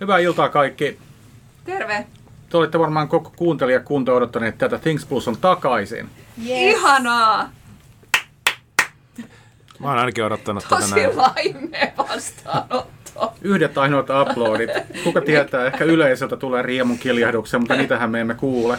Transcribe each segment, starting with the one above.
Hyvää iltaa kaikki. Terve. Te olette varmaan koko kuuntelijakunta odottaneet tätä Things Plus on takaisin. Yes. Ihanaa! Mä oon ainakin odottanut tätä Tosi näin. laimea vastaanotto. Yhdet ainoat uploadit. Kuka tietää, ehkä yleisöltä tulee riemun kiljahduksia, mutta niitähän me emme kuule.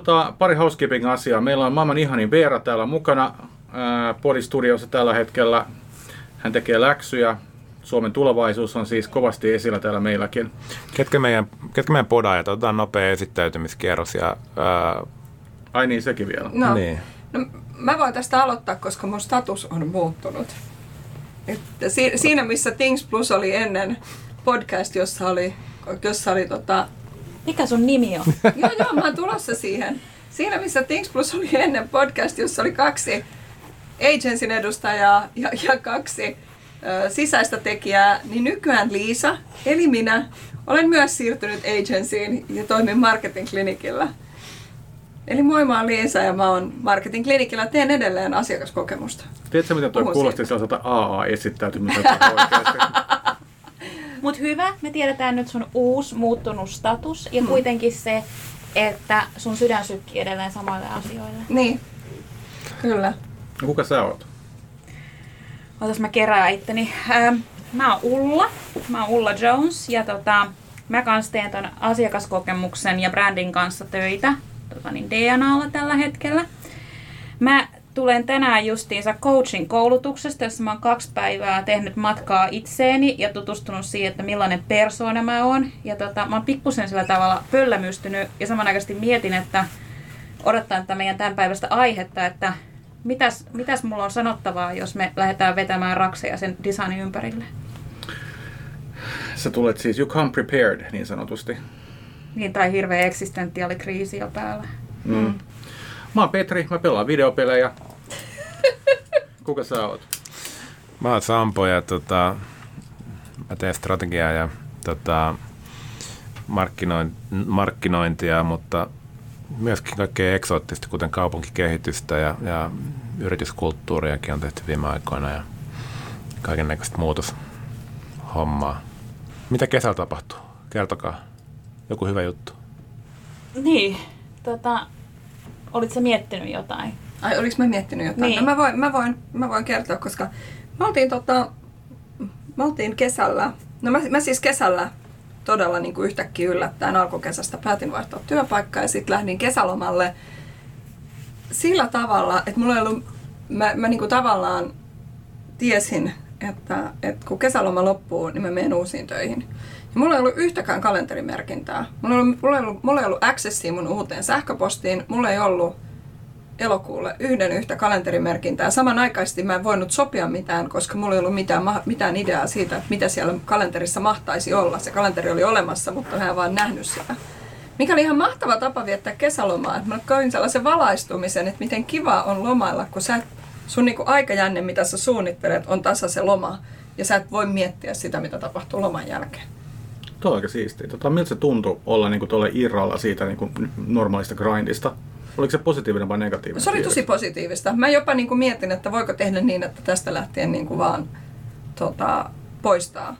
Tota, pari housekeeping-asiaa. Meillä on maailman ihanin Veera täällä mukana Podistudiossa tällä hetkellä. Hän tekee läksyjä. Suomen tulevaisuus on siis kovasti esillä täällä meilläkin. Ketkä meidän, ketkä meidän podaajat? Otetaan nopea esittäytymiskierros ja... Ää, Ai niin, sekin vielä. No, Niin. no, mä voin tästä aloittaa, koska mun status on muuttunut. Että si- siinä missä Things Plus oli ennen podcast, jossa oli, jossa oli tota... Mikä sun nimi on? Joo, joo, mä oon tulossa siihen. Siinä missä Things Plus oli ennen podcast, jossa oli kaksi agencyn edustajaa ja, ja kaksi ö, sisäistä tekijää, niin nykyään Liisa, eli minä, olen myös siirtynyt agencyin ja toimin marketing klinikillä. Eli moi, mä oon Liisa ja mä oon marketing klinikillä, teen edelleen asiakaskokemusta. Tiedätkö, miten tuo Puhun kuulosti siitä. sellaiselta AA-esittäytymiseltä oikeasti? Mut hyvä, me tiedetään nyt sun uusi muuttunut status ja kuitenkin se, että sun sydän sykkii edelleen samoille asioille. Niin, kyllä. No, kuka sä oot? Otas mä kerään itteni. Ähm, mä oon Ulla. Mä oon Ulla Jones ja tota, mä kans teen ton asiakaskokemuksen ja brändin kanssa töitä tota niin DNAlla tällä hetkellä. Mä tulen tänään justiinsa coaching koulutuksesta, jossa mä oon kaksi päivää tehnyt matkaa itseeni ja tutustunut siihen, että millainen persoona mä oon. Ja tota, mä oon pikkusen sillä tavalla pöllämystynyt ja samanaikaisesti mietin, että odottaa tätä meidän tämän päivästä aihetta, että mitäs, mitäs mulla on sanottavaa, jos me lähdetään vetämään rakseja sen designin ympärille. Sä tulet siis, you come prepared, niin sanotusti. Niin, tai hirveä eksistentiaalikriisi jo päällä. Mm. Mä oon Petri, mä pelaan videopelejä. Kuka sä oot? mä oon Sampo ja tota, mä teen strategiaa ja tota, markkinoin, markkinointia, mutta myöskin kaikkea eksoottista, kuten kaupunkikehitystä ja, ja yrityskulttuuriakin on tehty viime aikoina ja kaiken näköistä muutoshommaa. Mitä kesällä tapahtuu? Kertokaa. Joku hyvä juttu. Niin, tota, olit sä miettinyt jotain? Ai, oliks mä miettinyt jotain? Niin. No, mä, voin, mä, voin, mä voin kertoa, koska me oltiin, tota, me oltiin kesällä, no mä, mä siis kesällä todella niin kuin yhtäkkiä yllättäen alkukesästä päätin vaihtaa työpaikkaa ja sitten lähdin kesälomalle sillä tavalla, että mulla ei ollut, mä, mä niin kuin tavallaan tiesin, että, että kun kesäloma loppuu, niin mä menen uusiin töihin. Ja mulla ei ollut yhtäkään kalenterimerkintää. Mulla ei ollut, mulla ei ollut, mulla ei ollut accessia mun uuteen sähköpostiin. Mulla ei ollut elokuulle yhden yhtä kalenterimerkintää. Samanaikaisesti mä en voinut sopia mitään, koska mulla ei ollut mitään, mitään ideaa siitä, että mitä siellä kalenterissa mahtaisi olla. Se kalenteri oli olemassa, mutta mä en vaan nähnyt sitä. Mikä oli ihan mahtava tapa viettää kesälomaa. Mä koin sellaisen valaistumisen, että miten kiva on lomailla, kun sä, sun niinku aikajänne, mitä sä suunnittelet, on tasa se loma. Ja sä et voi miettiä sitä, mitä tapahtuu loman jälkeen. Tuo on aika siistiä. Tota, miltä se tuntui olla niin tuolle irralla siitä niin kuin normaalista grindista? Oliko se positiivinen vai negatiivinen? Se oli tosi positiivista. Mä jopa niin kuin mietin, että voiko tehdä niin, että tästä lähtien niin kuin vaan tota, poistaa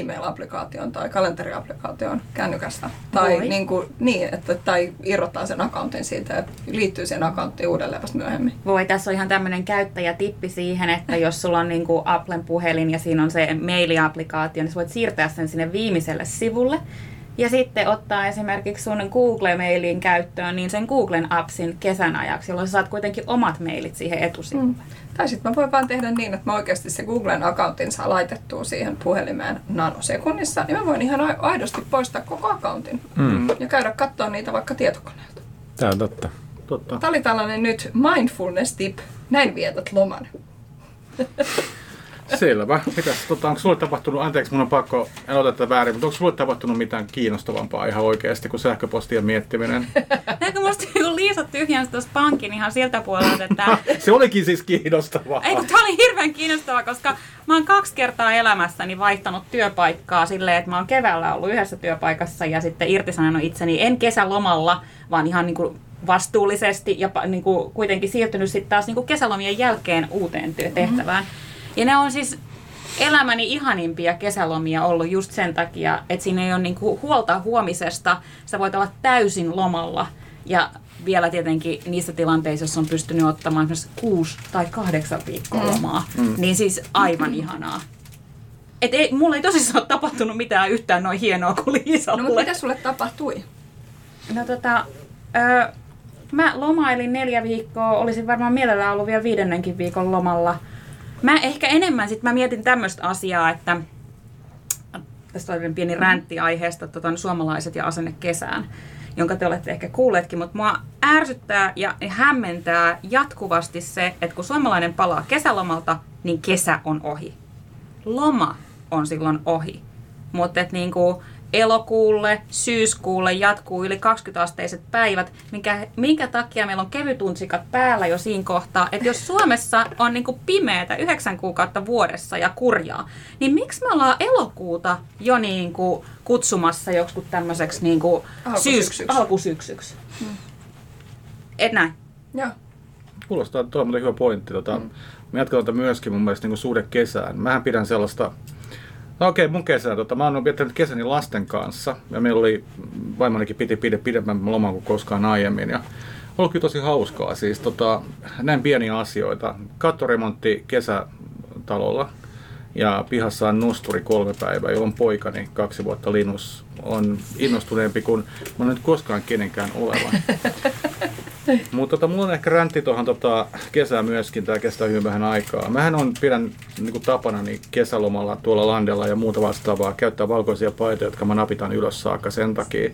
e-mail-applikaation tai kalenteriapplikaation kännykästä. Tai, Voi. niin kuin, niin, että, tai irrottaa sen accountin siitä ja liittyy sen accounttiin uudelleen vasta myöhemmin. Voi, tässä on ihan tämmöinen käyttäjätippi siihen, että jos sulla on niin kuin Applen puhelin ja siinä on se maili-applikaatio, niin sä voit siirtää sen sinne viimeiselle sivulle. Ja sitten ottaa esimerkiksi sun Google-mailin käyttöön niin sen Googlen appsin kesän ajaksi, jolloin sä saat kuitenkin omat mailit siihen etusivulle. Mm. Tai sitten mä voin vaan tehdä niin, että mä oikeasti se Googlen accountin saa laitettua siihen puhelimeen nanosekunnissa, niin mä voin ihan ai- aidosti poistaa koko accountin Mm. ja käydä katsoa niitä vaikka tietokoneelta. Tämä on totta. Totta. Tämä oli tällainen nyt mindfulness tip. Näin vietät loman. Selvä. Mitäs, tota, onko sulle tapahtunut, anteeksi mun on pakko, en ota tätä väärin, mutta onko sulle tapahtunut mitään kiinnostavampaa ihan oikeasti kuin sähköpostien miettiminen? Eikö musta kun Liisa tyhjensi tuossa pankin ihan siltä puolelta, että se olikin siis kiinnostavaa. Ei kun tää oli hirveän kiinnostavaa, koska mä oon kaksi kertaa elämässäni vaihtanut työpaikkaa silleen, että mä oon keväällä ollut yhdessä työpaikassa ja sitten irtisanonut itseni en kesälomalla, vaan ihan niin kuin vastuullisesti ja niin kuin, kuitenkin siirtynyt sitten taas niin kuin kesälomien jälkeen uuteen työtehtävään. Mm-hmm. Ja ne on siis elämäni ihanimpia kesälomia ollut just sen takia, että siinä ei ole niin kuin huolta huomisesta. Sä voit olla täysin lomalla ja vielä tietenkin niissä tilanteissa, jos on pystynyt ottamaan esimerkiksi kuusi tai kahdeksan viikkoa lomaa, mm. niin siis aivan ihanaa. Et ei, mulla ei tosissaan ole tapahtunut mitään yhtään noin hienoa kuin Liisalle. No mutta mitä sulle tapahtui? No tota, öö, mä lomailin neljä viikkoa, olisin varmaan mielellään ollut vielä viidennenkin viikon lomalla. Mä ehkä enemmän sit mä mietin tämmöistä asiaa, että tästä oli pieni räntti aiheesta tota, suomalaiset ja asenne kesään, jonka te olette ehkä kuulleetkin, mutta mua ärsyttää ja hämmentää jatkuvasti se, että kun suomalainen palaa kesälomalta, niin kesä on ohi. Loma on silloin ohi. Mutta niinku, elokuulle, syyskuulle jatkuu yli 20-asteiset päivät, minkä, minkä takia meillä on kevytunsikat päällä jo siinä kohtaa, että jos Suomessa on niin pimeätä yhdeksän kuukautta vuodessa ja kurjaa, niin miksi me ollaan elokuuta jo niin kuin kutsumassa joksikin tämmöiseksi niin kuin syys, alkusyksyksi? Hmm. Et näin. Joo. Kuulostaa, tuo on hyvä pointti. Tota, mm. Mä jatkan tätä myöskin mun mielestä niin suhde kesään. Mähän pidän sellaista No okei, okay, mun kesä. Tota, mä oon viettänyt kesäni lasten kanssa. Ja meillä oli, vaimonikin piti pide pidemmän loman kuin koskaan aiemmin. Ja ollut kyllä tosi hauskaa. Siis tota, näin pieniä asioita. Kattoremontti kesätalolla. Ja pihassa on nusturi kolme päivää, jolloin poikani kaksi vuotta Linus on innostuneempi kuin mä nyt koskaan kenenkään olevan. Mutta tota, mulla on ehkä räntti tuohon tota, kesään myöskin, tämä kestää hyvin vähän aikaa. Mähän on, pidän niin kuin tapana niin kesälomalla tuolla landella ja muuta vastaavaa käyttää valkoisia paitoja, jotka mä napitan ylös saakka sen takia,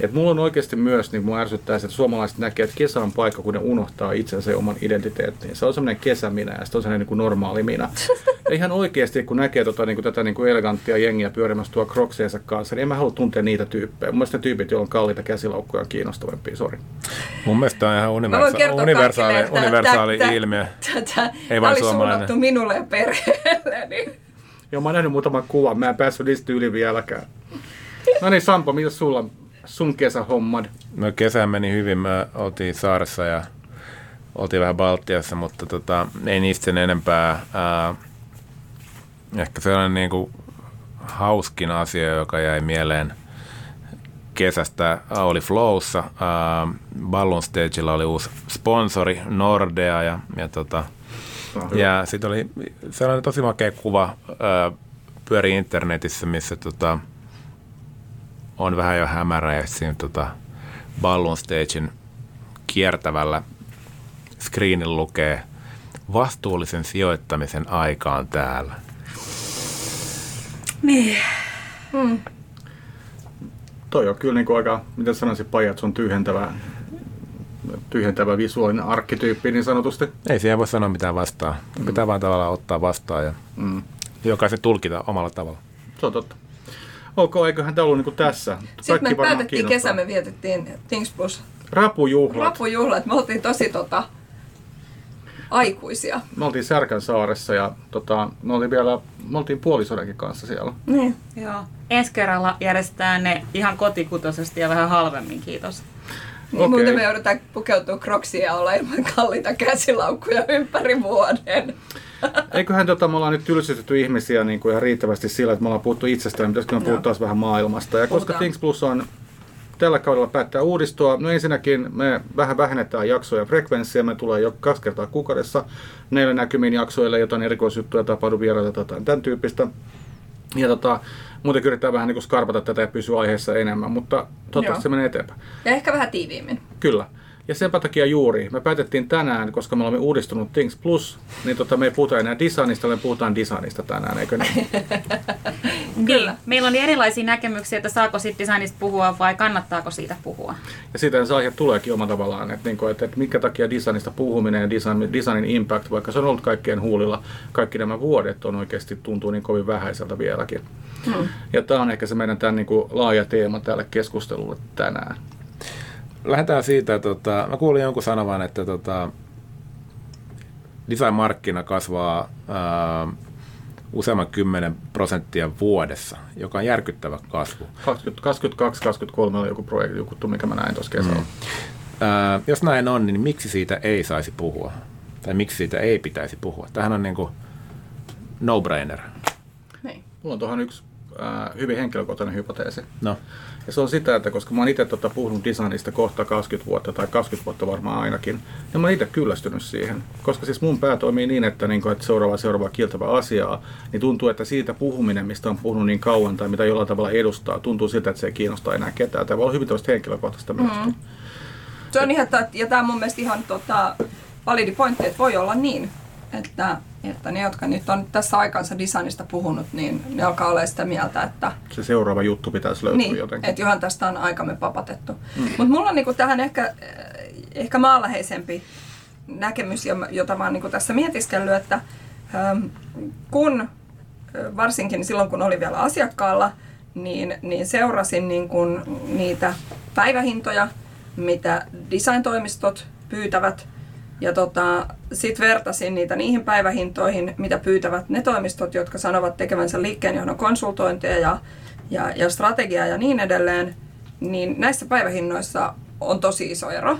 et mulla on oikeasti myös, niin mua ärsyttää että suomalaiset näkee, että kesä on paikka, kun ne unohtaa itsensä ja oman identiteettiin. Se on semmoinen kesäminä ja sitten on semmoinen niin normaali minä. Ja ihan oikeasti, kun näkee tota, niin kuin, tätä niin kuin eleganttia jengiä pyörimässä tuo krokseensa kanssa, niin en mä halua tuntea niitä tyyppejä. Mun mielestä ne tyypit, joilla on kalliita käsilaukkuja, on kiinnostavampia, sori. Mun mielestä on ihan universa- universaali, että, universaali että, ilmiö. Tätä, Ei vain suomalainen. minulle ja perheelle. Niin. Joo, mä oon nähnyt muutaman kuvan. Mä en päässyt niistä yli vieläkään. No niin, Sampo, mitä sulla sun kesähommad? No kesä meni hyvin. Me oltiin saaressa ja oltiin vähän Baltiassa, mutta tota, ei niistä sen enempää. Ää, ehkä sellainen niin kuin hauskin asia, joka jäi mieleen kesästä, oli Flowssa. Ää, Ballon Stagella oli uusi sponsori, Nordea, ja, ja, tota, ja sitten oli sellainen tosi makea kuva, ää, pyöri internetissä, missä tota, on vähän jo hämärä ja siinä tota, Ballon Stagein kiertävällä screenin lukee vastuullisen sijoittamisen aikaan täällä. Niin. Hmm. Toi on kyllä niin kuin aika, miten sanoisin, pajat on tyhjentävä, tyhjentävä visuaalinen arkkityyppi niin sanotusti. Ei siihen voi sanoa mitään vastaan. Pitää mm. vaan tavallaan ottaa vastaan ja mm. jokaisen tulkita omalla tavalla. Se on totta. Ok, eiköhän tämä ollut niin kuin tässä. Sitten me päätettiin kesä, me vietettiin Things Plus. Rapujuhlat. Rapujuhlat. Me oltiin tosi tota, aikuisia. Me oltiin Särkän saaressa ja tota, me oltiin vielä, me oltiin puolisodenkin kanssa siellä. Niin. Joo. Ensi kerralla järjestetään ne ihan kotikutoisesti ja vähän halvemmin, kiitos. Niin okay. muuten me joudutaan pukeutua kroksia ja olla ilman kalliita käsilaukkuja ympäri vuoden. Eiköhän tota, me ollaan nyt tylsitetty ihmisiä niin kuin ihan riittävästi sillä, että me ollaan puhuttu itsestään, pitäisikö me puhua vähän maailmasta. Ja koska Things Plus on tällä kaudella päättää uudistua, no ensinnäkin me vähän vähennetään jaksoja ja frekvenssiä, me tulee jo kaksi kertaa kuukaudessa näille näkymiin jaksoille, jotain erikoisjuttuja tapahdu vieraita tai tämän tyyppistä. Ja tota, muuten yritetään vähän niin kuin skarpata tätä ja pysyä aiheessa enemmän, mutta toivottavasti se menee eteenpäin. Ja ehkä vähän tiiviimmin. Kyllä. Ja sen takia juuri me päätettiin tänään, koska me olemme uudistunut Things Plus, niin tota, me ei puhuta enää designista, me puhutaan designista tänään, eikö niin? Kyllä. Niin. Meillä on erilaisia näkemyksiä, että saako siitä designista puhua vai kannattaako siitä puhua. Ja siitä se aihe tuleekin omalla tavallaan, että, niin kuin, että, että minkä takia designista puhuminen ja design, designin impact, vaikka se on ollut kaikkien huulilla kaikki nämä vuodet, on oikeasti tuntuu niin kovin vähäiseltä vieläkin. Hmm. Ja tämä on ehkä se meidän tämän niin kuin, laaja teema tälle keskustelulle tänään lähdetään siitä, tota, mä kuulin jonkun sanovan, että tota, design-markkina kasvaa ää, useamman kymmenen prosenttia vuodessa, joka on järkyttävä kasvu. 22-23 oli joku projekti, joku mikä mä näin tuossa kesällä. Mm. Ää, jos näin on, niin miksi siitä ei saisi puhua? Tai miksi siitä ei pitäisi puhua? Tähän on niin kuin no-brainer. Niin. Mulla on tuohon yksi äh, hyvin henkilökohtainen hypoteesi. No, Ja se on sitä, että koska mä oon itse tota puhunut designista kohta 20 vuotta tai 20 vuotta varmaan ainakin, ja mä oon itse kyllästynyt siihen. Koska siis mun pää toimii niin, että, niin että seuraava seuraava kieltävä asiaa, niin tuntuu, että siitä puhuminen, mistä on puhunut niin kauan tai mitä jollain tavalla edustaa, tuntuu siltä, että se ei kiinnosta enää ketään. Tämä voi olla hyvin tämmöistä henkilökohtaista. Mm. Se on ihan, että- ja tämä on mun mielestä ihan tota, validi pointti, että voi olla niin, että, että ne, jotka nyt on tässä aikansa designista puhunut, niin ne alkaa olla sitä mieltä, että Se seuraava juttu pitäisi löytyä niin, jotenkin. että johan tästä on aikamme papatettu. Mm. Mutta mulla on niinku tähän ehkä, eh, ehkä maanläheisempi näkemys, jo- jota mä oon niinku tässä mietiskellyt, että ähm, kun ö, varsinkin silloin, kun oli vielä asiakkaalla, niin, niin seurasin niin kuin niitä päivähintoja, mitä design-toimistot pyytävät. Ja tota, sitten vertasin niitä niihin päivähintoihin, mitä pyytävät ne toimistot, jotka sanovat tekevänsä liikkeenjohdon konsultointeja ja, ja, ja strategiaa ja niin edelleen. Niin näissä päivähinnoissa on tosi iso ero.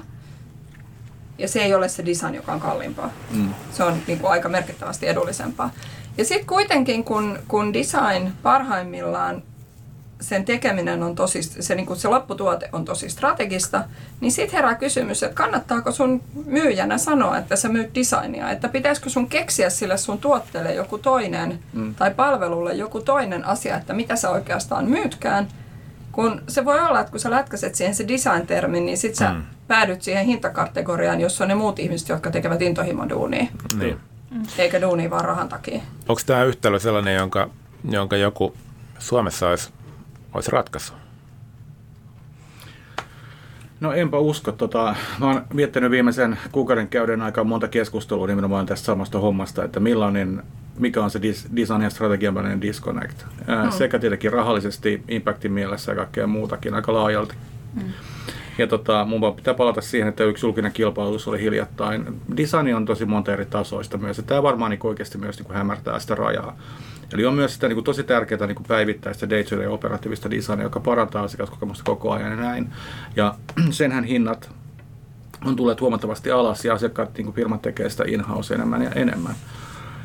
Ja se ei ole se design, joka on kalliimpaa. Mm. Se on niin kuin aika merkittävästi edullisempaa. Ja sitten kuitenkin, kun, kun design parhaimmillaan sen tekeminen on tosi, se, niin kuin se lopputuote on tosi strategista, niin sitten herää kysymys, että kannattaako sun myyjänä sanoa, että sä myyt designia, että pitäisikö sun keksiä sille sun tuotteelle joku toinen mm. tai palvelulle joku toinen asia, että mitä sä oikeastaan myytkään, kun se voi olla, että kun sä lätkäset siihen se design-termin, niin sit sä mm. päädyt siihen hintakategoriaan, jossa on ne muut ihmiset, jotka tekevät intohimoduunia, niin. eikä duunia vaan rahan takia. Onko tämä yhtälö sellainen, jonka, jonka joku Suomessa olisi, olisi ratkaissut? No enpä usko. Tota, mä oon viettänyt viimeisen kuukauden käyden aika monta keskustelua nimenomaan tästä samasta hommasta, että millainen, mikä on se dis, design ja strategian välinen disconnect. Ää, Sekä tietenkin rahallisesti, impactin mielessä ja kaikkea muutakin aika laajalti. Ja tota, mun vaan pitää palata siihen, että yksi julkinen kilpailutus oli hiljattain. Design on tosi monta eri tasoista myös, ja tämä varmaan niin oikeasti myös niin hämärtää sitä rajaa. Eli on myös sitä niin kuin tosi tärkeää niin kuin päivittää sitä day-to-day operatiivista designia, joka parantaa asiakaskokemusta koko ajan ja näin. Ja senhän hinnat on tulleet huomattavasti alas ja asiakkaat, niin kuin firmat tekee sitä in-house enemmän ja enemmän.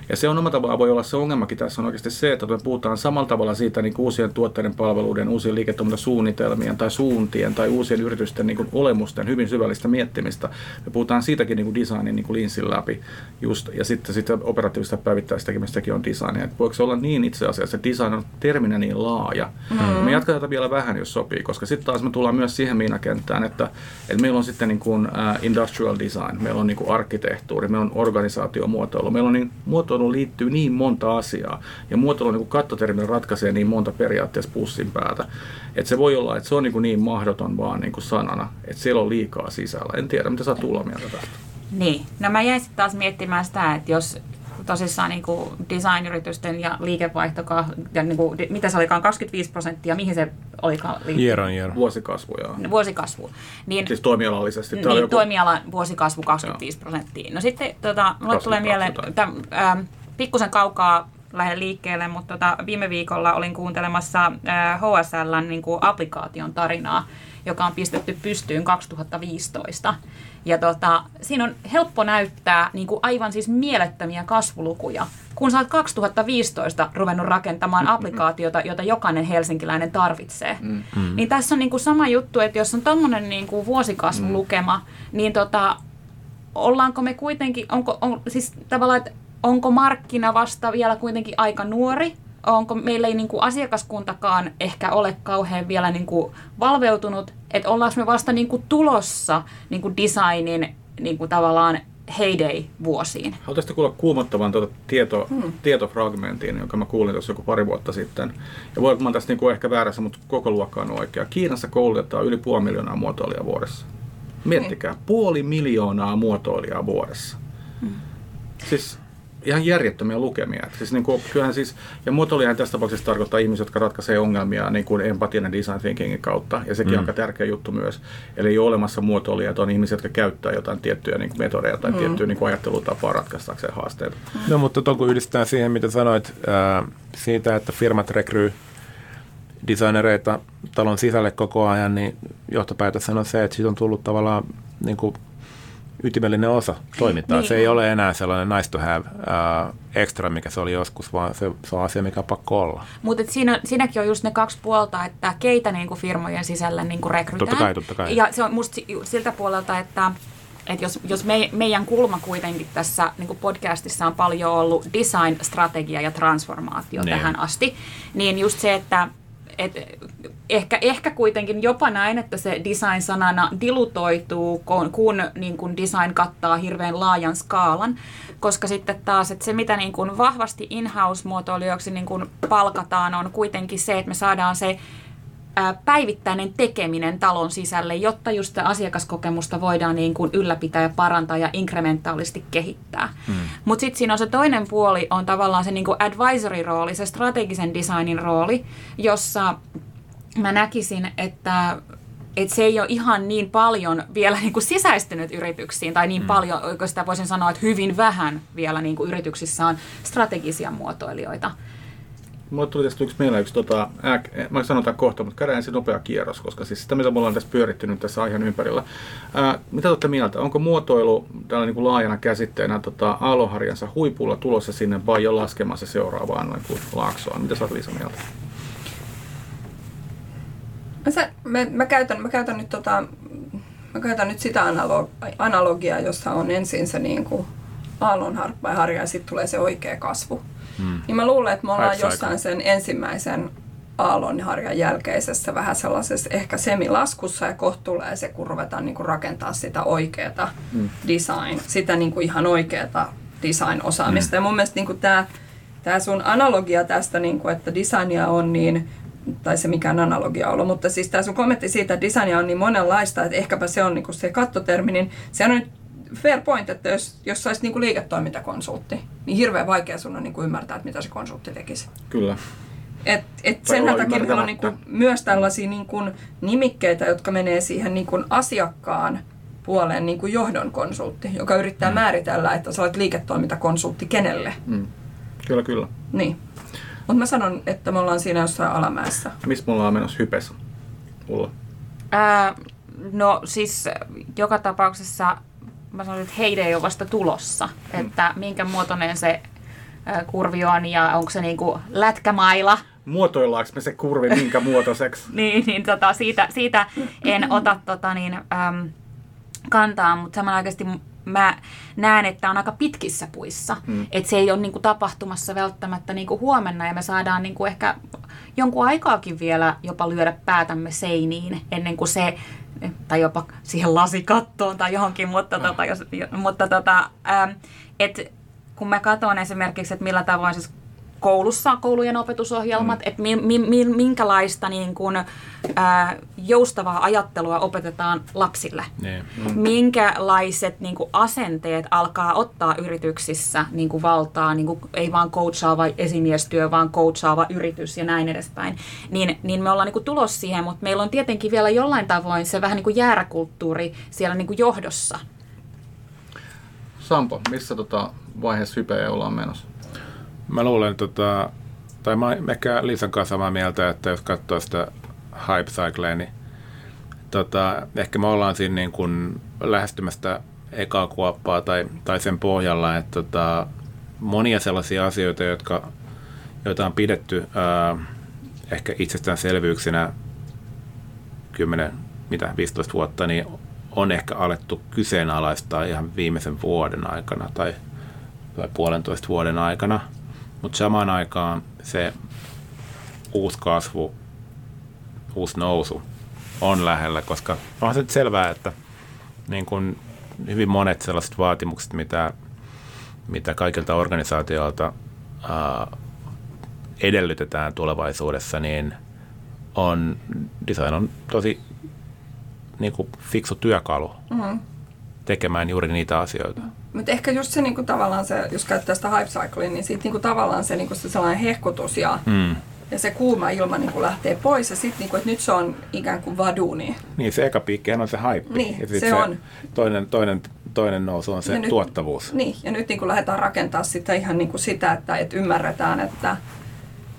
Ja se on omalla tavallaan voi olla se ongelmakin tässä on oikeasti se, että me puhutaan samalla tavalla siitä niin uusien tuotteiden, palveluiden, uusien liiketoimintasuunnitelmien tai suuntien tai uusien yritysten niin kuin olemusten hyvin syvällistä miettimistä. Me puhutaan siitäkin niin kuin designin niin kuin linssin läpi just, ja sitten, sitten operatiivista päivittäistekemistäkin on designia. Et voiko se olla niin itse asiassa, että design on terminä niin laaja. Mm. Me jatketaan tätä vielä vähän, jos sopii, koska sitten taas me tullaan myös siihen miinakenttään, että, että meillä on sitten niin kuin, uh, industrial design, meillä on niin kuin arkkitehtuuri, meillä on organisaatiomuotoilu, meillä on niin, muotoiluun liittyy niin monta asiaa, ja muotoilu niin kuin kattoterminä ratkaisee niin monta periaatteessa pussin päätä, että se voi olla, että se on niin, niin mahdoton vaan niin kuin sanana, että siellä on liikaa sisällä. En tiedä, mitä oot tulla mieltä tästä. Niin, no mä jäin sitten taas miettimään sitä, että jos tosissaan niin kuin design-yritysten ja liikevaihto, ja niin kuin, mitä se olikaan, 25 prosenttia, mihin se olikaan liittyy? Year on year. Vuosikasvuja. Vuosikasvu. Niin, Siis toimialallisesti. Niin, joku- toimialan vuosikasvu 25 prosenttia. No sitten tota, mulle tulee 22 mieleen, että ähm, pikkusen kaukaa lähden liikkeelle, mutta tota, viime viikolla olin kuuntelemassa äh, HSLn niin kuin applikaation tarinaa, joka on pistetty pystyyn 2015. Ja tota, siinä on helppo näyttää niin kuin aivan siis mielettömiä kasvulukuja, kun sä oot 2015 ruvennut rakentamaan applikaatiota, jota jokainen helsinkiläinen tarvitsee. Mm. Niin tässä on niin kuin sama juttu, että jos on tommonen niin kuin vuosikasvulukema, niin tota, ollaanko me kuitenkin, onko, on, siis tavallaan, että onko markkina vasta vielä kuitenkin aika nuori? Onko meillä ei niin kuin asiakaskuntakaan ehkä ole kauhean vielä niin kuin valveutunut, että ollaanko me vasta niin kuin tulossa niin kuin designin niin kuin tavallaan heyday-vuosiin? Haluaisitko kuulla kuumottavan tuota tieto, hmm. tietofragmentin, jonka mä kuulin tuossa joku pari vuotta sitten. Ja voi, että mä oon tässä niinku ehkä väärässä, mutta koko luokka on oikea. Kiinassa koulutetaan yli puoli miljoonaa muotoilijaa vuodessa. Miettikää, hmm. puoli miljoonaa muotoilijaa vuodessa. Hmm. Siis ihan järjettömiä lukemia. Et Siis, niin kuin, kyllähän siis, ja muotoilijahan tässä tapauksessa tarkoittaa ihmisiä, jotka ratkaisee ongelmia niin kuin empatian ja design thinkingin kautta. Ja sekin mm. on aika tärkeä juttu myös. Eli ei ole olemassa muotoilijat, on ihmisiä, jotka käyttää jotain tiettyjä niin kuin metodeja tai mm. tiettyä niin kuin ajattelutapaa ratkaistakseen haasteita. No mutta tuon kun yhdistetään siihen, mitä sanoit ää, siitä, että firmat rekryy designereita talon sisälle koko ajan, niin johtopäätös on se, että siitä on tullut tavallaan niin kuin ytimellinen osa toimintaa. Niin. Se ei ole enää sellainen nice to have uh, extra, mikä se oli joskus, vaan se, se on asia, mikä on pakko olla. Mutta siinä, siinäkin on just ne kaksi puolta, että keitä niinku firmojen sisällä niinku rekrytään. Totta kai, totta kai. Ja se on musta si- siltä puolelta, että että jos, jos me, meidän kulma kuitenkin tässä niin podcastissa on paljon ollut design, strategia ja transformaatio Niin. tähän asti, niin just se, että et ehkä, ehkä kuitenkin jopa näin, että se design-sanana dilutoituu, kun, kun niin kuin design kattaa hirveän laajan skaalan, koska sitten taas, että se mitä niin kuin vahvasti in-house-muotoilijoiksi niin kuin palkataan, on kuitenkin se, että me saadaan se päivittäinen tekeminen talon sisälle, jotta just asiakaskokemusta voidaan niin kuin ylläpitää ja parantaa ja inkrementaalisti kehittää. Mm. Mutta sitten siinä on se toinen puoli, on tavallaan se niin kuin advisory-rooli, se strategisen designin rooli, jossa mä näkisin, että että se ei ole ihan niin paljon vielä niin kuin sisäistynyt yrityksiin, tai niin mm. paljon, oikeastaan voisin sanoa, että hyvin vähän vielä niin kuin yrityksissä on strategisia muotoilijoita. Mulle tuli tästä yksi mieleen yksi, tota, äk, mä sanotaan kohta, mutta käydään ensin nopea kierros, koska siis sitä, mitä me ollaan tässä pyörittynyt tässä aiheen ympärillä. Ää, mitä olette mieltä? Onko muotoilu tällä niin kuin laajana käsitteenä tota, aaloharjansa huipulla tulossa sinne vai jo laskemassa seuraavaan noin kuin laaksoon? Mitä sä oot Liisa mieltä? Mä, sä, mä, mä, käytän, mä, käytän nyt tota, mä käytän nyt sitä analo- analogiaa, jossa on ensin se niin kuin aallonharppa ja harja ja sitten tulee se oikea kasvu. Hmm. Niin mä luulen, että me ollaan cycle. jossain sen ensimmäisen aallonharjan jälkeisessä vähän sellaisessa ehkä semilaskussa ja kohta tulee se, kun ruvetaan niin kuin rakentaa sitä oikeata mm. design, sitä niin kuin ihan oikeata design-osaamista. Mm. Ja mun mielestä niin kuin tämä, tämä sun analogia tästä, niin kuin, että designia on niin tai se mikään analogia ollut, mutta siis tämä sun kommentti siitä, että designia on niin monenlaista, että ehkäpä se on niinku se kattotermi, niin se on nyt fair point, että jos, jos sä olisit niinku liiketoimintakonsultti, niin hirveän vaikea sun on niinku ymmärtää, että mitä se konsultti tekisi. Kyllä. Et, et sen takia meillä on niinku myös tällaisia niinku nimikkeitä, jotka menee siihen niinku asiakkaan puoleen niin kuin johdon konsultti, joka yrittää mm. määritellä, että sä olet liiketoimintakonsultti kenelle. Mm. Kyllä, kyllä. Niin. Mutta mä sanon, että me ollaan siinä jossain alamäessä. Missä me ollaan menossa hypes? Ulla. Ää, no siis joka tapauksessa mä sanoin, että heide ei ole vasta tulossa. Mm. Että minkä muotoinen se kurvi on ja onko se niinku lätkämaila. Muotoillaanko me se kurvi minkä muotoiseksi? niin, niin tota, siitä, siitä en ota tota, niin, äm, kantaa, mutta samanaikaisesti mä näen, että on aika pitkissä puissa. Mm. Että se ei ole niinku, tapahtumassa välttämättä niinku, huomenna ja me saadaan niinku, ehkä jonkun aikaakin vielä jopa lyödä päätämme seiniin ennen kuin se tai jopa siihen lasikattoon tai johonkin, mutta, tota, jos, mutta tota, ähm, et, kun mä katson esimerkiksi, että millä tavoin siis koulussa, koulujen opetusohjelmat, mm. että mi, mi, mi, minkälaista niin kun, ää, joustavaa ajattelua opetetaan lapsille. Niin. Mm. Minkälaiset niin kun, asenteet alkaa ottaa yrityksissä niin kun, valtaa, niin kun, ei vaan coachaava esimiestyö, vaan coachaava yritys ja näin edespäin. Niin, niin me ollaan niin kun, tulos siihen, mutta meillä on tietenkin vielä jollain tavoin se vähän niin kuin jääräkulttuuri siellä niin kun, johdossa. Sampo, missä tota vaiheessa hypeä ollaan menossa? Mä luulen, tota, tai mä oon ehkä Liisan kanssa samaa mieltä, että jos katsoo sitä hype cyclea, niin tota, ehkä me ollaan siinä niin kuin lähestymästä ekaa kuoppaa tai, tai sen pohjalla, että tota, monia sellaisia asioita, jotka, joita on pidetty ää, ehkä itsestäänselvyyksinä 10, mitä, 15 vuotta, niin on ehkä alettu kyseenalaistaa ihan viimeisen vuoden aikana tai, tai puolentoista vuoden aikana. Mutta samaan aikaan se uusi kasvu, uusi nousu on lähellä, koska on se nyt selvää, että niin kun hyvin monet sellaiset vaatimukset, mitä, mitä kaikilta organisaatioilta ää, edellytetään tulevaisuudessa, niin on, design on tosi niin kuin fiksu työkalu Mm-hmm. tekemään juuri niitä asioita. Mutta ehkä just se niinku, tavallaan se, jos käyttää sitä hype cyclea, niin sitten niinku, tavallaan se, niinku, se sellainen hehkutus ja, Mm. ja se kuuma ilma niinku, lähtee pois ja sitten niinku, nyt se on ikään kuin vaduuni. Niin, se eka piikkihän on se hype. Niin, ja sit se on. Toinen, toinen, toinen nousu on se Ja nyt- tuottavuus. Niin, ja nyt niin kuin lähdetään rakentaa sitä ihan niin kuin sitä, että, että ymmärretään, että,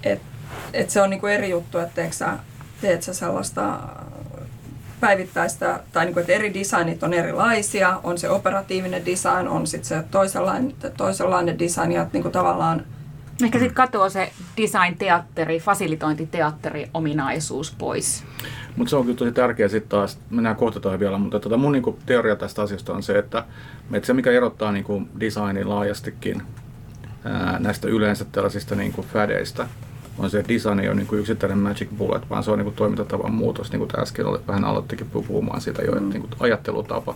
että, että se on niin kuin eri juttu, että teet sä, teet sä sellaista päivittäistä, tai niin kuin, että eri designit on erilaisia, on se operatiivinen design, on sitten se toisenlainen, toisenlainen design, ja niin kuin tavallaan Ehkä sitten katoaa se design-teatteri, fasilitointiteatteri ominaisuus pois. Mutta se on kyllä tosi tärkeä sitten taas, mennään kohta toi vielä, mutta tota mun niinku teoria tästä asiasta on se, että, että se mikä erottaa niinku designin laajastikin ää, näistä yleensä tällaisista niinku fädeistä, on se, että design ei ole niin kuin yksittäinen magic bullet, vaan se on niin kuin toimintatavan muutos, niin kuin äsken oli, vähän aloittikin puhumaan siitä jo, että niin kuin ajattelutapa.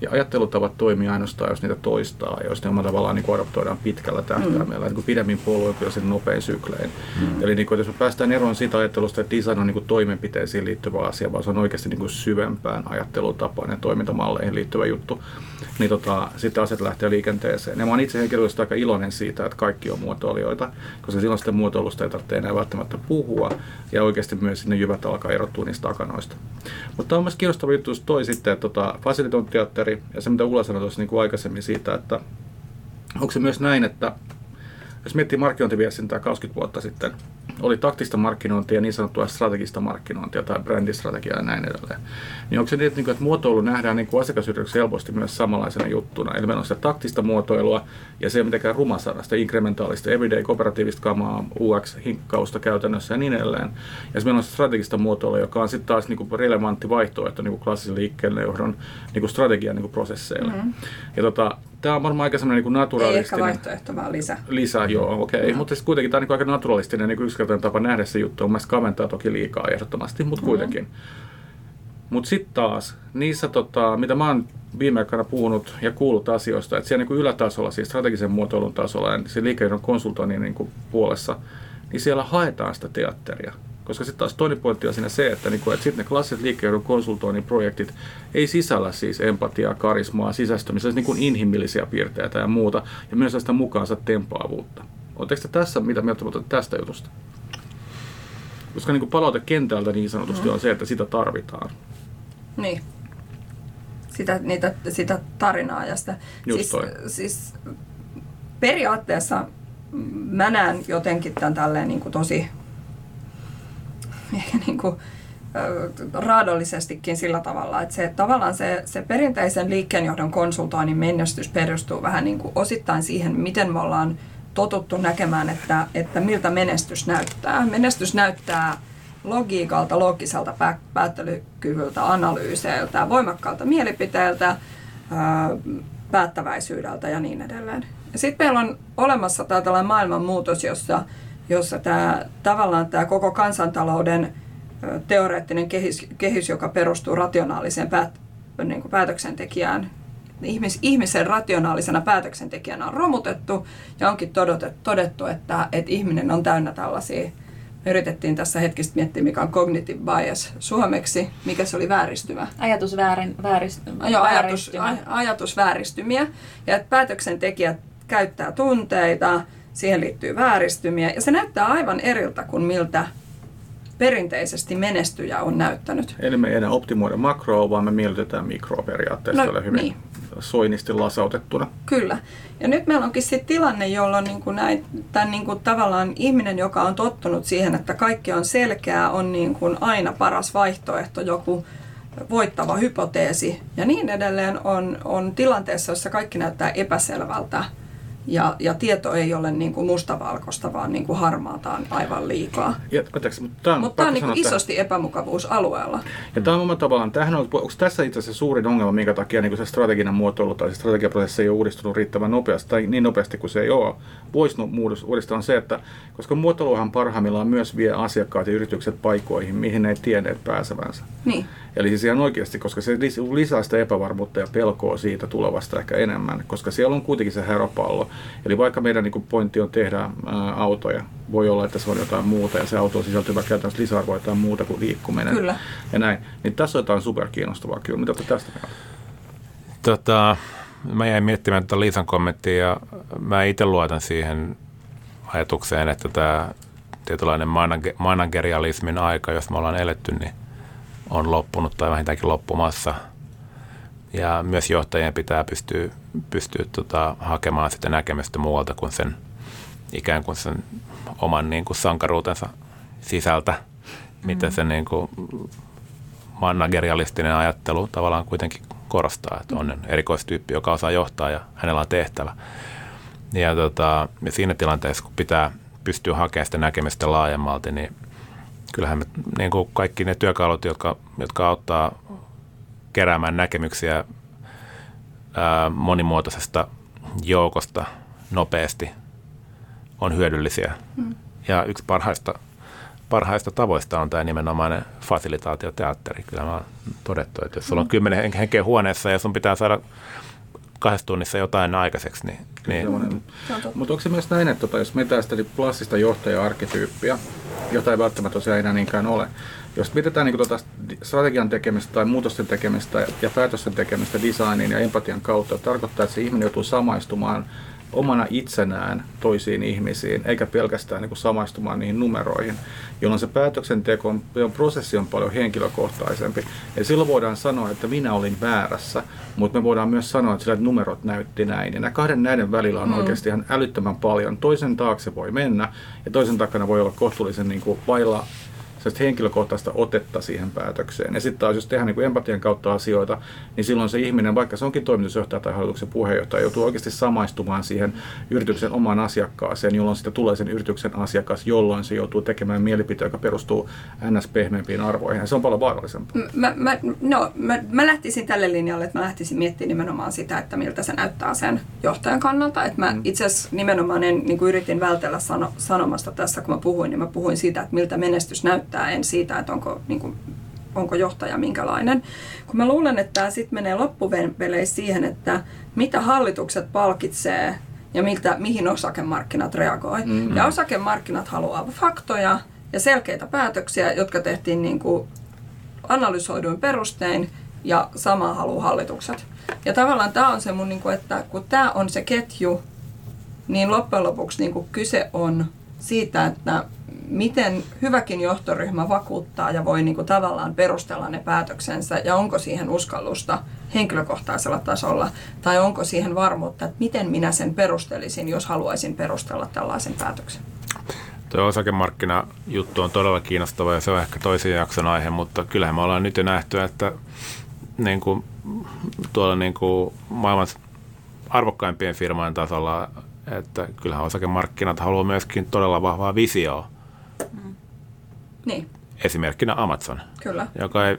Ja ajattelutavat toimii ainoastaan, jos niitä toistaa ja jos ne omalla tavallaan niin adoptoidaan pitkällä tähtäimellä, mm. niin pidemmin puolueempi ja sen nopein syklein. Mm. Eli niin kuin, jos me päästään eroon siitä ajattelusta, että design on niin kuin toimenpiteisiin liittyvä asia, vaan se on oikeasti niin kuin syvempään ajattelutapaan ja toimintamalleihin liittyvä juttu, niin tota, sitten asiat lähtee liikenteeseen. Ja mä oon itse henkilöisesti aika iloinen siitä, että kaikki on muotoilijoita, koska silloin sitten muotoilusta ei tarvitse enää välttämättä puhua ja oikeasti myös sinne jyvät alkaa erottua niistä takanoista. Mutta on myös kiinnostava juttu toi sitten, että tota, fasilitointiteatteri ja se mitä Ulla sanoi tuossa niin kuin aikaisemmin siitä, että onko se myös näin, että jos miettii markkinointiviestintää 20 vuotta sitten, oli taktista markkinointia ja niin sanottua strategista markkinointia tai brändistrategiaa ja näin edelleen. Niin onko se niin, että muotoilu nähdään niin kuin asiakasyrityksessä helposti myös samanlaisena juttuna? Eli meillä on sitä taktista muotoilua ja se ei mitenkään ruma sana, sitä inkrementaalista, everyday, kooperatiivista kamaa, UX-hinkkausta käytännössä ja niin edelleen. Ja sitten meillä on strategista muotoilua, joka on sitten taas niin kuin relevantti vaihtoehto niin kuin klassisen liikkeenjohdon niin kuin strategian niin kuin prosesseille. Mm-hmm. Ja tota, Tämä on varmaan aika semmoinen niin naturalistinen. Ei ehkä vaihtoehto, vaan lisä. Lisä, joo, okei. Okay. No. Mutta kuitenkin tämä on niin aika naturalistinen niin yksinkertainen tapa nähdä se juttu. On mielestäni kaventaa toki liikaa ehdottomasti, mutta kuitenkin. Mm-hmm. Mutta sitten taas, niissä, tota, mitä mä oon viime aikoina puhunut ja kuullut asioista, että siellä niin kuin ylätasolla, siis strategisen muotoilun tasolla ja se liikejohdon konsultoinnin niin kuin puolessa, niin siellä haetaan sitä teatteria. Koska sitten taas toinen pointti on siinä se, että, niinku, että sitten ne klassiset liikkeenjohdon konsultoinnin projektit ei sisällä siis empatiaa, karismaa, sisäistymistä, niin kuin inhimillisiä piirteitä ja muuta, ja myös sitä mukaansa tempaavuutta. Oletteko tässä, mitä mieltä tästä jutusta? Koska niin kuin palaute kentältä niin sanotusti mm. on se, että sitä tarvitaan. Niin. Sitä, niitä, sitä tarinaa ja sitä. Just siis, siis periaatteessa mä näen jotenkin tämän tälleen niin kuin tosi ehkä niin kuin, raadollisestikin sillä tavalla, että se, tavallaan se, se perinteisen liikkeenjohdon konsultoinnin menestys perustuu vähän niin kuin osittain siihen, miten me ollaan totuttu näkemään, että, että miltä menestys näyttää. Menestys näyttää logiikalta, loogiselta päättelykyvyltä, analyyseiltä, voimakkaalta mielipiteeltä, päättäväisyydeltä ja niin edelleen. Sitten meillä on olemassa tällainen maailmanmuutos, jossa jossa tämä, tavallaan tämä koko kansantalouden teoreettinen kehys, kehys joka perustuu rationaaliseen päät, niin kuin päätöksentekijään, ihmis, ihmisen rationaalisena päätöksentekijänä on romutettu ja onkin todettu, todettu että, että ihminen on täynnä tällaisia me yritettiin tässä hetkistä miettiä, mikä on cognitive bias suomeksi, mikä se oli vääristymä. Ajatusväärin, vääristymä. Joo, ajatus, ajatusvääristymiä. Ja että päätöksentekijät käyttää tunteita, siihen liittyy vääristymiä ja se näyttää aivan eriltä kuin miltä perinteisesti menestyjä on näyttänyt. Eli me ei enää optimoida makroa, vaan me miellytetään mikroa periaatteessa no, hyvin niin. soinisti lasautettuna. Kyllä. Ja nyt meillä onkin sitten tilanne, jolloin niin kuin näin, tämän niin kuin tavallaan ihminen, joka on tottunut siihen, että kaikki on selkeää, on niin kuin aina paras vaihtoehto, joku voittava hypoteesi ja niin edelleen, on, on tilanteessa, jossa kaikki näyttää epäselvältä ja, ja tieto ei ole niin kuin mustavalkoista, vaan niin kuin harmaataan aivan liikaa. Ja, anteeksi, mutta tämä on, mutta tämä on niin kuin isosti tämän. epämukavuusalueella. Ja tämä on tavallaan, tämähän on, onko tässä itse asiassa suurin ongelma, minkä takia niin kuin se strateginen muotoilu tai se strategiaprosessi ei ole uudistunut riittävän nopeasti tai niin nopeasti kuin se ei ole. Voisi uudistaa on se, että koska muotoiluhan parhaimmillaan myös vie asiakkaat ja yritykset paikoihin, mihin ne ei tienneet pääsevänsä. Niin. Eli siis ihan oikeasti, koska se lisää sitä epävarmuutta ja pelkoa siitä tulevasta ehkä enemmän, koska siellä on kuitenkin se häropallo. Eli vaikka meidän niin pointti on tehdä ää, autoja, voi olla, että se on jotain muuta ja se auto on sisältyvä käytännössä lisäarvoa jotain muuta kuin liikkuminen. Kyllä. Ja näin. Niin tässä on jotain superkiinnostavaa kyllä. Mitä tästä mieltä? Tota, mä jäin miettimään tätä Liisan kommenttia ja mä itse luotan siihen ajatukseen, että tämä tietynlainen managerialismin aika, jos me ollaan eletty, niin on loppunut tai vähintäänkin loppumassa. Ja myös johtajien pitää pystyä, pystyä tota, hakemaan sitä näkemystä muualta kuin sen ikään kuin sen oman niin kuin sankaruutensa sisältä, mitä mm. se niin kuin, managerialistinen ajattelu tavallaan kuitenkin korostaa, että on erikoistyyppi, joka osaa johtaa ja hänellä on tehtävä. Ja, tota, ja siinä tilanteessa, kun pitää pystyä hakemaan sitä näkemystä laajemmalti, niin kyllähän me, niin kuin kaikki ne työkalut, jotka, jotka auttaa keräämään näkemyksiä ää, monimuotoisesta joukosta nopeasti, on hyödyllisiä. Mm. Ja yksi parhaista, parhaista tavoista on tämä nimenomainen fasilitaatioteatteri. Kyllä mä oon todettu, että jos sulla on mm. kymmenen henkeä huoneessa ja sun pitää saada kahdessa tunnissa jotain aikaiseksi, niin... niin. Mutta onko se myös näin, että tota, jos mietitään sitä klassista johtaja-arkkityyppiä, jota ei välttämättä tosiaan enää niinkään ole, jos mietitään niin tuota strategian tekemistä tai muutosten tekemistä ja päätösten tekemistä designin ja empatian kautta, tarkoittaa, että se ihminen joutuu samaistumaan omana itsenään toisiin ihmisiin, eikä pelkästään niin kuin samaistumaan niihin numeroihin, jolloin se päätöksenteko on, prosessi on paljon henkilökohtaisempi. Ja silloin voidaan sanoa, että minä olin väärässä, mutta me voidaan myös sanoa, että sillä numerot näytti näin. Ja nämä kahden näiden välillä on mm. oikeasti ihan älyttömän paljon. Toisen taakse voi mennä ja toisen takana voi olla kohtuullisen niin kuin vailla henkilökohtaista otetta siihen päätökseen. Ja sitten taas, jos tehdään niin empatian kautta asioita, niin silloin se ihminen, vaikka se onkin toimitusjohtaja tai hallituksen puheenjohtaja, joutuu oikeasti samaistumaan siihen yrityksen omaan asiakkaaseen, jolloin sitten tulee sen yrityksen asiakas, jolloin se joutuu tekemään mielipiteen, joka perustuu ns. pehmeämpiin arvoihin. Ja se on paljon vaarallisempaa. Mä, mä, no, mä, mä lähtisin tälle linjalle, että mä lähtisin miettimään nimenomaan sitä, että miltä se näyttää sen johtajan kannalta. Että mä mm. itse asiassa nimenomaan en, niin yritin vältellä sano, sanomasta tässä, kun mä puhuin, niin mä puhuin siitä, että miltä menestys näyttää näyttää, en siitä, että onko, niin kuin, onko johtaja minkälainen. Kun mä luulen, että tämä sitten menee loppuveleissä siihen, että mitä hallitukset palkitsee ja miltä, mihin osakemarkkinat reagoi. Mm-hmm. Ja osakemarkkinat haluaa faktoja ja selkeitä päätöksiä, jotka tehtiin niin kuin analysoiduin perustein ja sama haluaa hallitukset. Ja tavallaan tämä on se mun, niin kuin, että kun tämä on se ketju, niin loppujen lopuksi niin kuin kyse on siitä, että miten hyväkin johtoryhmä vakuuttaa ja voi niin kuin tavallaan perustella ne päätöksensä? Ja onko siihen uskallusta henkilökohtaisella tasolla? Tai onko siihen varmuutta, että miten minä sen perustelisin, jos haluaisin perustella tällaisen päätöksen. Tuo osakemarkkinajuttu on todella kiinnostava ja se on ehkä toisen jakson aihe, mutta kyllähän me ollaan nyt jo nähty, että niin kuin, tuolla niin kuin maailman arvokkaimpien firmojen tasolla, että kyllähän osakemarkkinat haluaa myöskin todella vahvaa visioa Mm. Niin. Esimerkkinä Amazon, Kyllä. joka ei,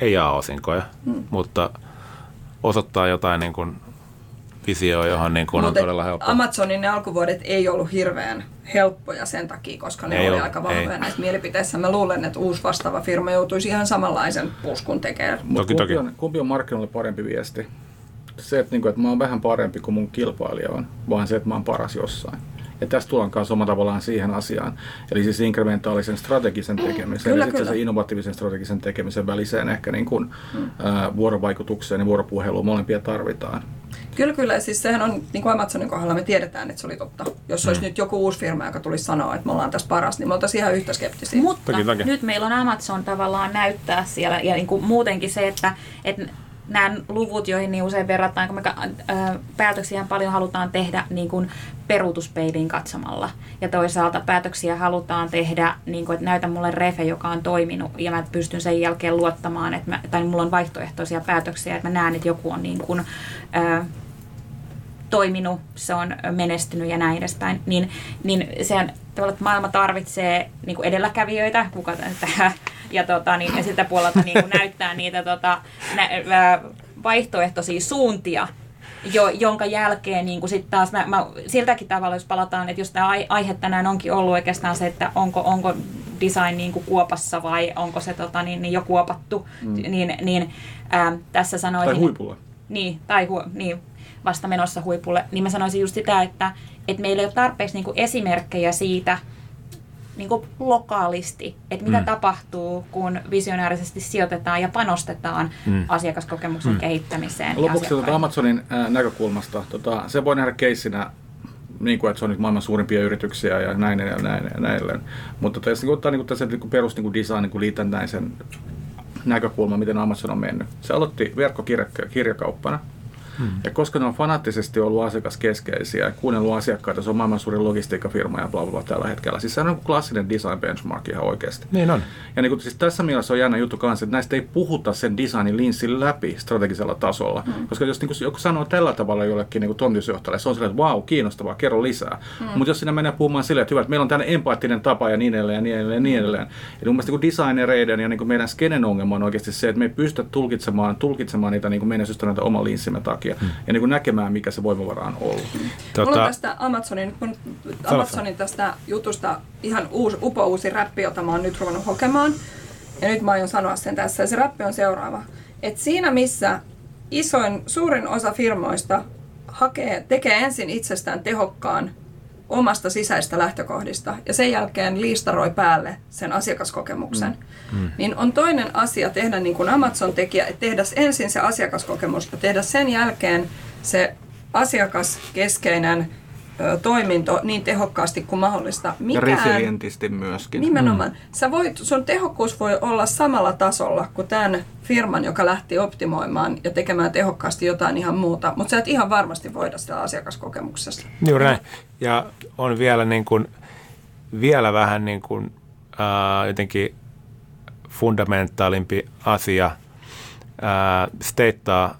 ei jaa osinkoja, mm. mutta osoittaa jotain niin kuin visioa, johon niin kuin on todella helppo. Amazonin ne alkuvuodet ei ollut hirveän helppoja sen takia, koska ne ei oli ole, aika vahvoja ei. näissä mielipiteissä. Mä luulen, että uusi vastaava firma joutuisi ihan samanlaisen puskun tekemään. Toki, kumpi, toki. On, kumpi on markkinoille parempi viesti? Se, että, niin kuin, että mä oon vähän parempi kuin mun kilpailija on, vaan se, että mä oon paras jossain. Ja tästä tullaan kanssa omalla tavallaan siihen asiaan. Eli siis inkrementaalisen strategisen tekemisen kyllä, ja sitten se innovatiivisen strategisen tekemisen väliseen ehkä niin kuin, mm. ää, vuorovaikutukseen ja vuoropuheluun molempia tarvitaan. Kyllä, kyllä. Siis sehän on, niin kuin Amazonin kohdalla me tiedetään, että se oli totta. Jos olisi mm. nyt joku uusi firma, joka tulisi sanoa, että me ollaan tässä paras, niin me oltaisiin ihan yhtä skeptisiä. Mutta toki, toki. nyt meillä on Amazon tavallaan näyttää siellä ja niin kuin muutenkin se, että, että nämä luvut, joihin niin usein verrataan, kun me päätöksiä paljon halutaan tehdä niin kuin peruutuspeiliin katsomalla. Ja toisaalta päätöksiä halutaan tehdä, niin kuin, että näytä mulle refe, joka on toiminut, ja mä pystyn sen jälkeen luottamaan, että mä, tai mulla on vaihtoehtoisia päätöksiä, että mä näen, että joku on niin kuin, ää, toiminut, se on menestynyt ja näin edespäin, niin, niin sehän tavallaan, että maailma tarvitsee niin kuin edelläkävijöitä, kuka tähän, ja, tota, niin, ja siltä puolelta niin kuin näyttää niitä tota, nä, vaihtoehtoisia suuntia, jo, jonka jälkeen niin kuin sit taas mä, mä, siltäkin tavalla, jos palataan, että jos tämä aihe tänään onkin ollut oikeastaan se, että onko, onko design niin kuin kuopassa vai onko se tota, niin, niin jo kuopattu, mm. niin, niin ää, tässä sanoisin... Tai huipulla. Niin, tai hu, niin, vasta menossa huipulle, niin mä sanoisin just sitä, että, että meillä ei ole tarpeeksi niin kuin esimerkkejä siitä, niin kuin lokaalisti, että mitä mm. tapahtuu, kun visionäärisesti sijoitetaan ja panostetaan mm. asiakaskokemuksen mm. kehittämiseen. Lopuksi tuota Amazonin äh, näkökulmasta, tota, se voi nähdä keissinä niin kuin, että se on nyt maailman suurimpia yrityksiä ja näin ja näin ja näin. Mutta tässä niin ottaa niin tässä niin perus niin design niin liitännäisen näkökulma, miten Amazon on mennyt. Se aloitti verkkokirjakauppana Hmm. Ja koska ne on fanaattisesti ollut asiakaskeskeisiä ja kuunnellut asiakkaita, se on maailman suurin logistiikkafirma ja bla bla bla tällä hetkellä. Siis se on klassinen design benchmark ihan oikeasti. Niin on. Ja niin kuin, siis tässä mielessä on jännä juttu kanssa, että näistä ei puhuta sen designin linssin läpi strategisella tasolla. Hmm. Koska jos niin kuin, joku sanoo tällä tavalla jollekin niin toimitusjohtajalle, se on silleen, että vau, wow, kiinnostavaa, kerro lisää. Hmm. Mutta jos sinä menee puhumaan silleen, että hyvä, että meillä on tämmöinen empaattinen tapa ja niin edelleen ja niin edelleen ja niin edelleen. Eli mun mielestä niin designereiden ja niin kuin meidän skenen ongelma on oikeasti se, että me ei pystytä tulkitsemaan, tulkitsemaan niitä niin menestystä oma linssimme takia hmm. ja niin kuin näkemään, mikä se voimavara on ollut. Tota... Mulla on tästä Amazonin, kun Amazonin tästä jutusta ihan uusi, upo uusi räppi, jota mä oon nyt ruvennut hokemaan. Ja nyt mä aion sanoa sen tässä. Ja se räppi on seuraava. Et siinä missä isoin, suurin osa firmoista hakee, tekee ensin itsestään tehokkaan omasta sisäistä lähtökohdista ja sen jälkeen liistaroi päälle sen asiakaskokemuksen, mm. Mm. niin on toinen asia tehdä niin kuin Amazon teki, että tehdä ensin se asiakaskokemus ja tehdä sen jälkeen se asiakaskeskeinen toiminto niin tehokkaasti kuin mahdollista. Mikään, ja resilientisti myöskin. Nimenomaan. Mm. Sä voit, sun tehokkuus voi olla samalla tasolla kuin tämän firman, joka lähti optimoimaan ja tekemään tehokkaasti jotain ihan muuta, mutta sä et ihan varmasti voida sitä asiakaskokemuksesta. Juuri näin. Ja on vielä, niin kuin, vielä vähän niin kuin, äh, jotenkin fundamentaalimpi asia äh, steittaa,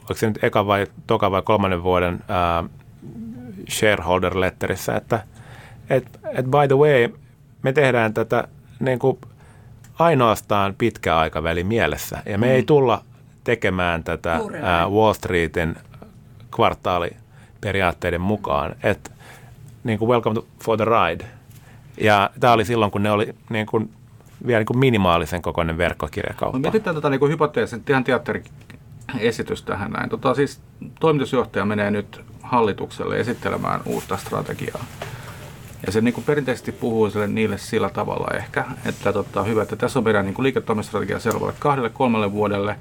onko se nyt eka vai toka vai kolmannen vuoden äh, shareholder letterissä, että et, et by the way, me tehdään tätä niin kuin ainoastaan pitkä aikaväli mielessä. Ja me mm. ei tulla tekemään tätä ää, Wall Streetin kvartaaliperiaatteiden mukaan. Että niin kuin welcome for the ride. Ja tämä oli silloin, kun ne oli niin kuin, vielä niin kuin minimaalisen kokoinen verkkokirjakauppa. No, mietitään tätä niin hypoteesin, ihan teatteriesitys tähän näin. Tota, siis toimitusjohtaja menee nyt hallitukselle esittelemään uutta strategiaa. Ja se niin kuin perinteisesti puhuu sille, niille sillä tavalla ehkä, että tota, hyvä, että tässä on meidän niin liiketoimistrategia seuraavalle kahdelle, kolmelle vuodelle,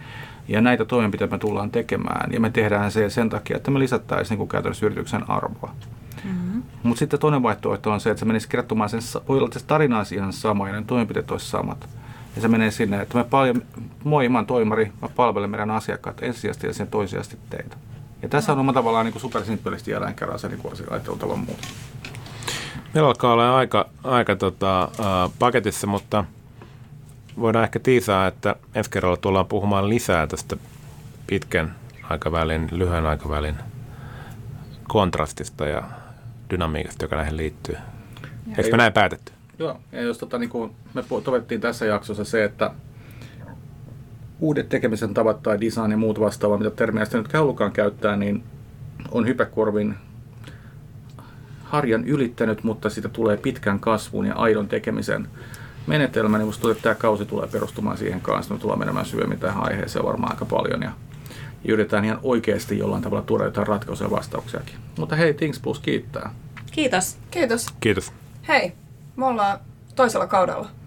ja näitä toimenpiteitä me tullaan tekemään. Ja me tehdään se sen takia, että me lisättäisiin niin kuin käytännössä yrityksen arvoa. Mm-hmm. Mutta sitten toinen vaihtoehto on se, että se menisi kertomaan sen, voi olla, se tarina olisi ihan sama ja ne toimenpiteet olisi samat. Ja se menee sinne, että me paljon, moi, mä toimari, mä palvelen meidän asiakkaat ensisijaisesti ja sen toisiasti teitä. Ja tässä on oma tavallaan niin supersimppelisti se niin ajattelutavan muuta. Meillä alkaa olla aika, aika tota, uh, paketissa, mutta voidaan ehkä tiisaa, että ensi kerralla tullaan puhumaan lisää tästä pitkän aikavälin, lyhyen aikavälin kontrastista ja dynamiikasta, joka näihin liittyy. Eikö me näin päätetty? Joo, ja jos tota, niin kuin me tovettiin tässä jaksossa se, että uudet tekemisen tavat tai design ja muut vastaavaa, mitä termiä sitten nyt halukaan käyttää, niin on hypäkorvin harjan ylittänyt, mutta siitä tulee pitkän kasvun ja aidon tekemisen menetelmä, niin musta että tämä kausi tulee perustumaan siihen kanssa. Me tullaan menemään syömmin tähän aiheeseen varmaan aika paljon ja, ja yritetään ihan oikeasti jollain tavalla tuoda jotain ratkaisuja ja vastauksiakin. Mutta hei, Things Plus kiittää. Kiitos. Kiitos. Kiitos. Hei, me ollaan toisella kaudella.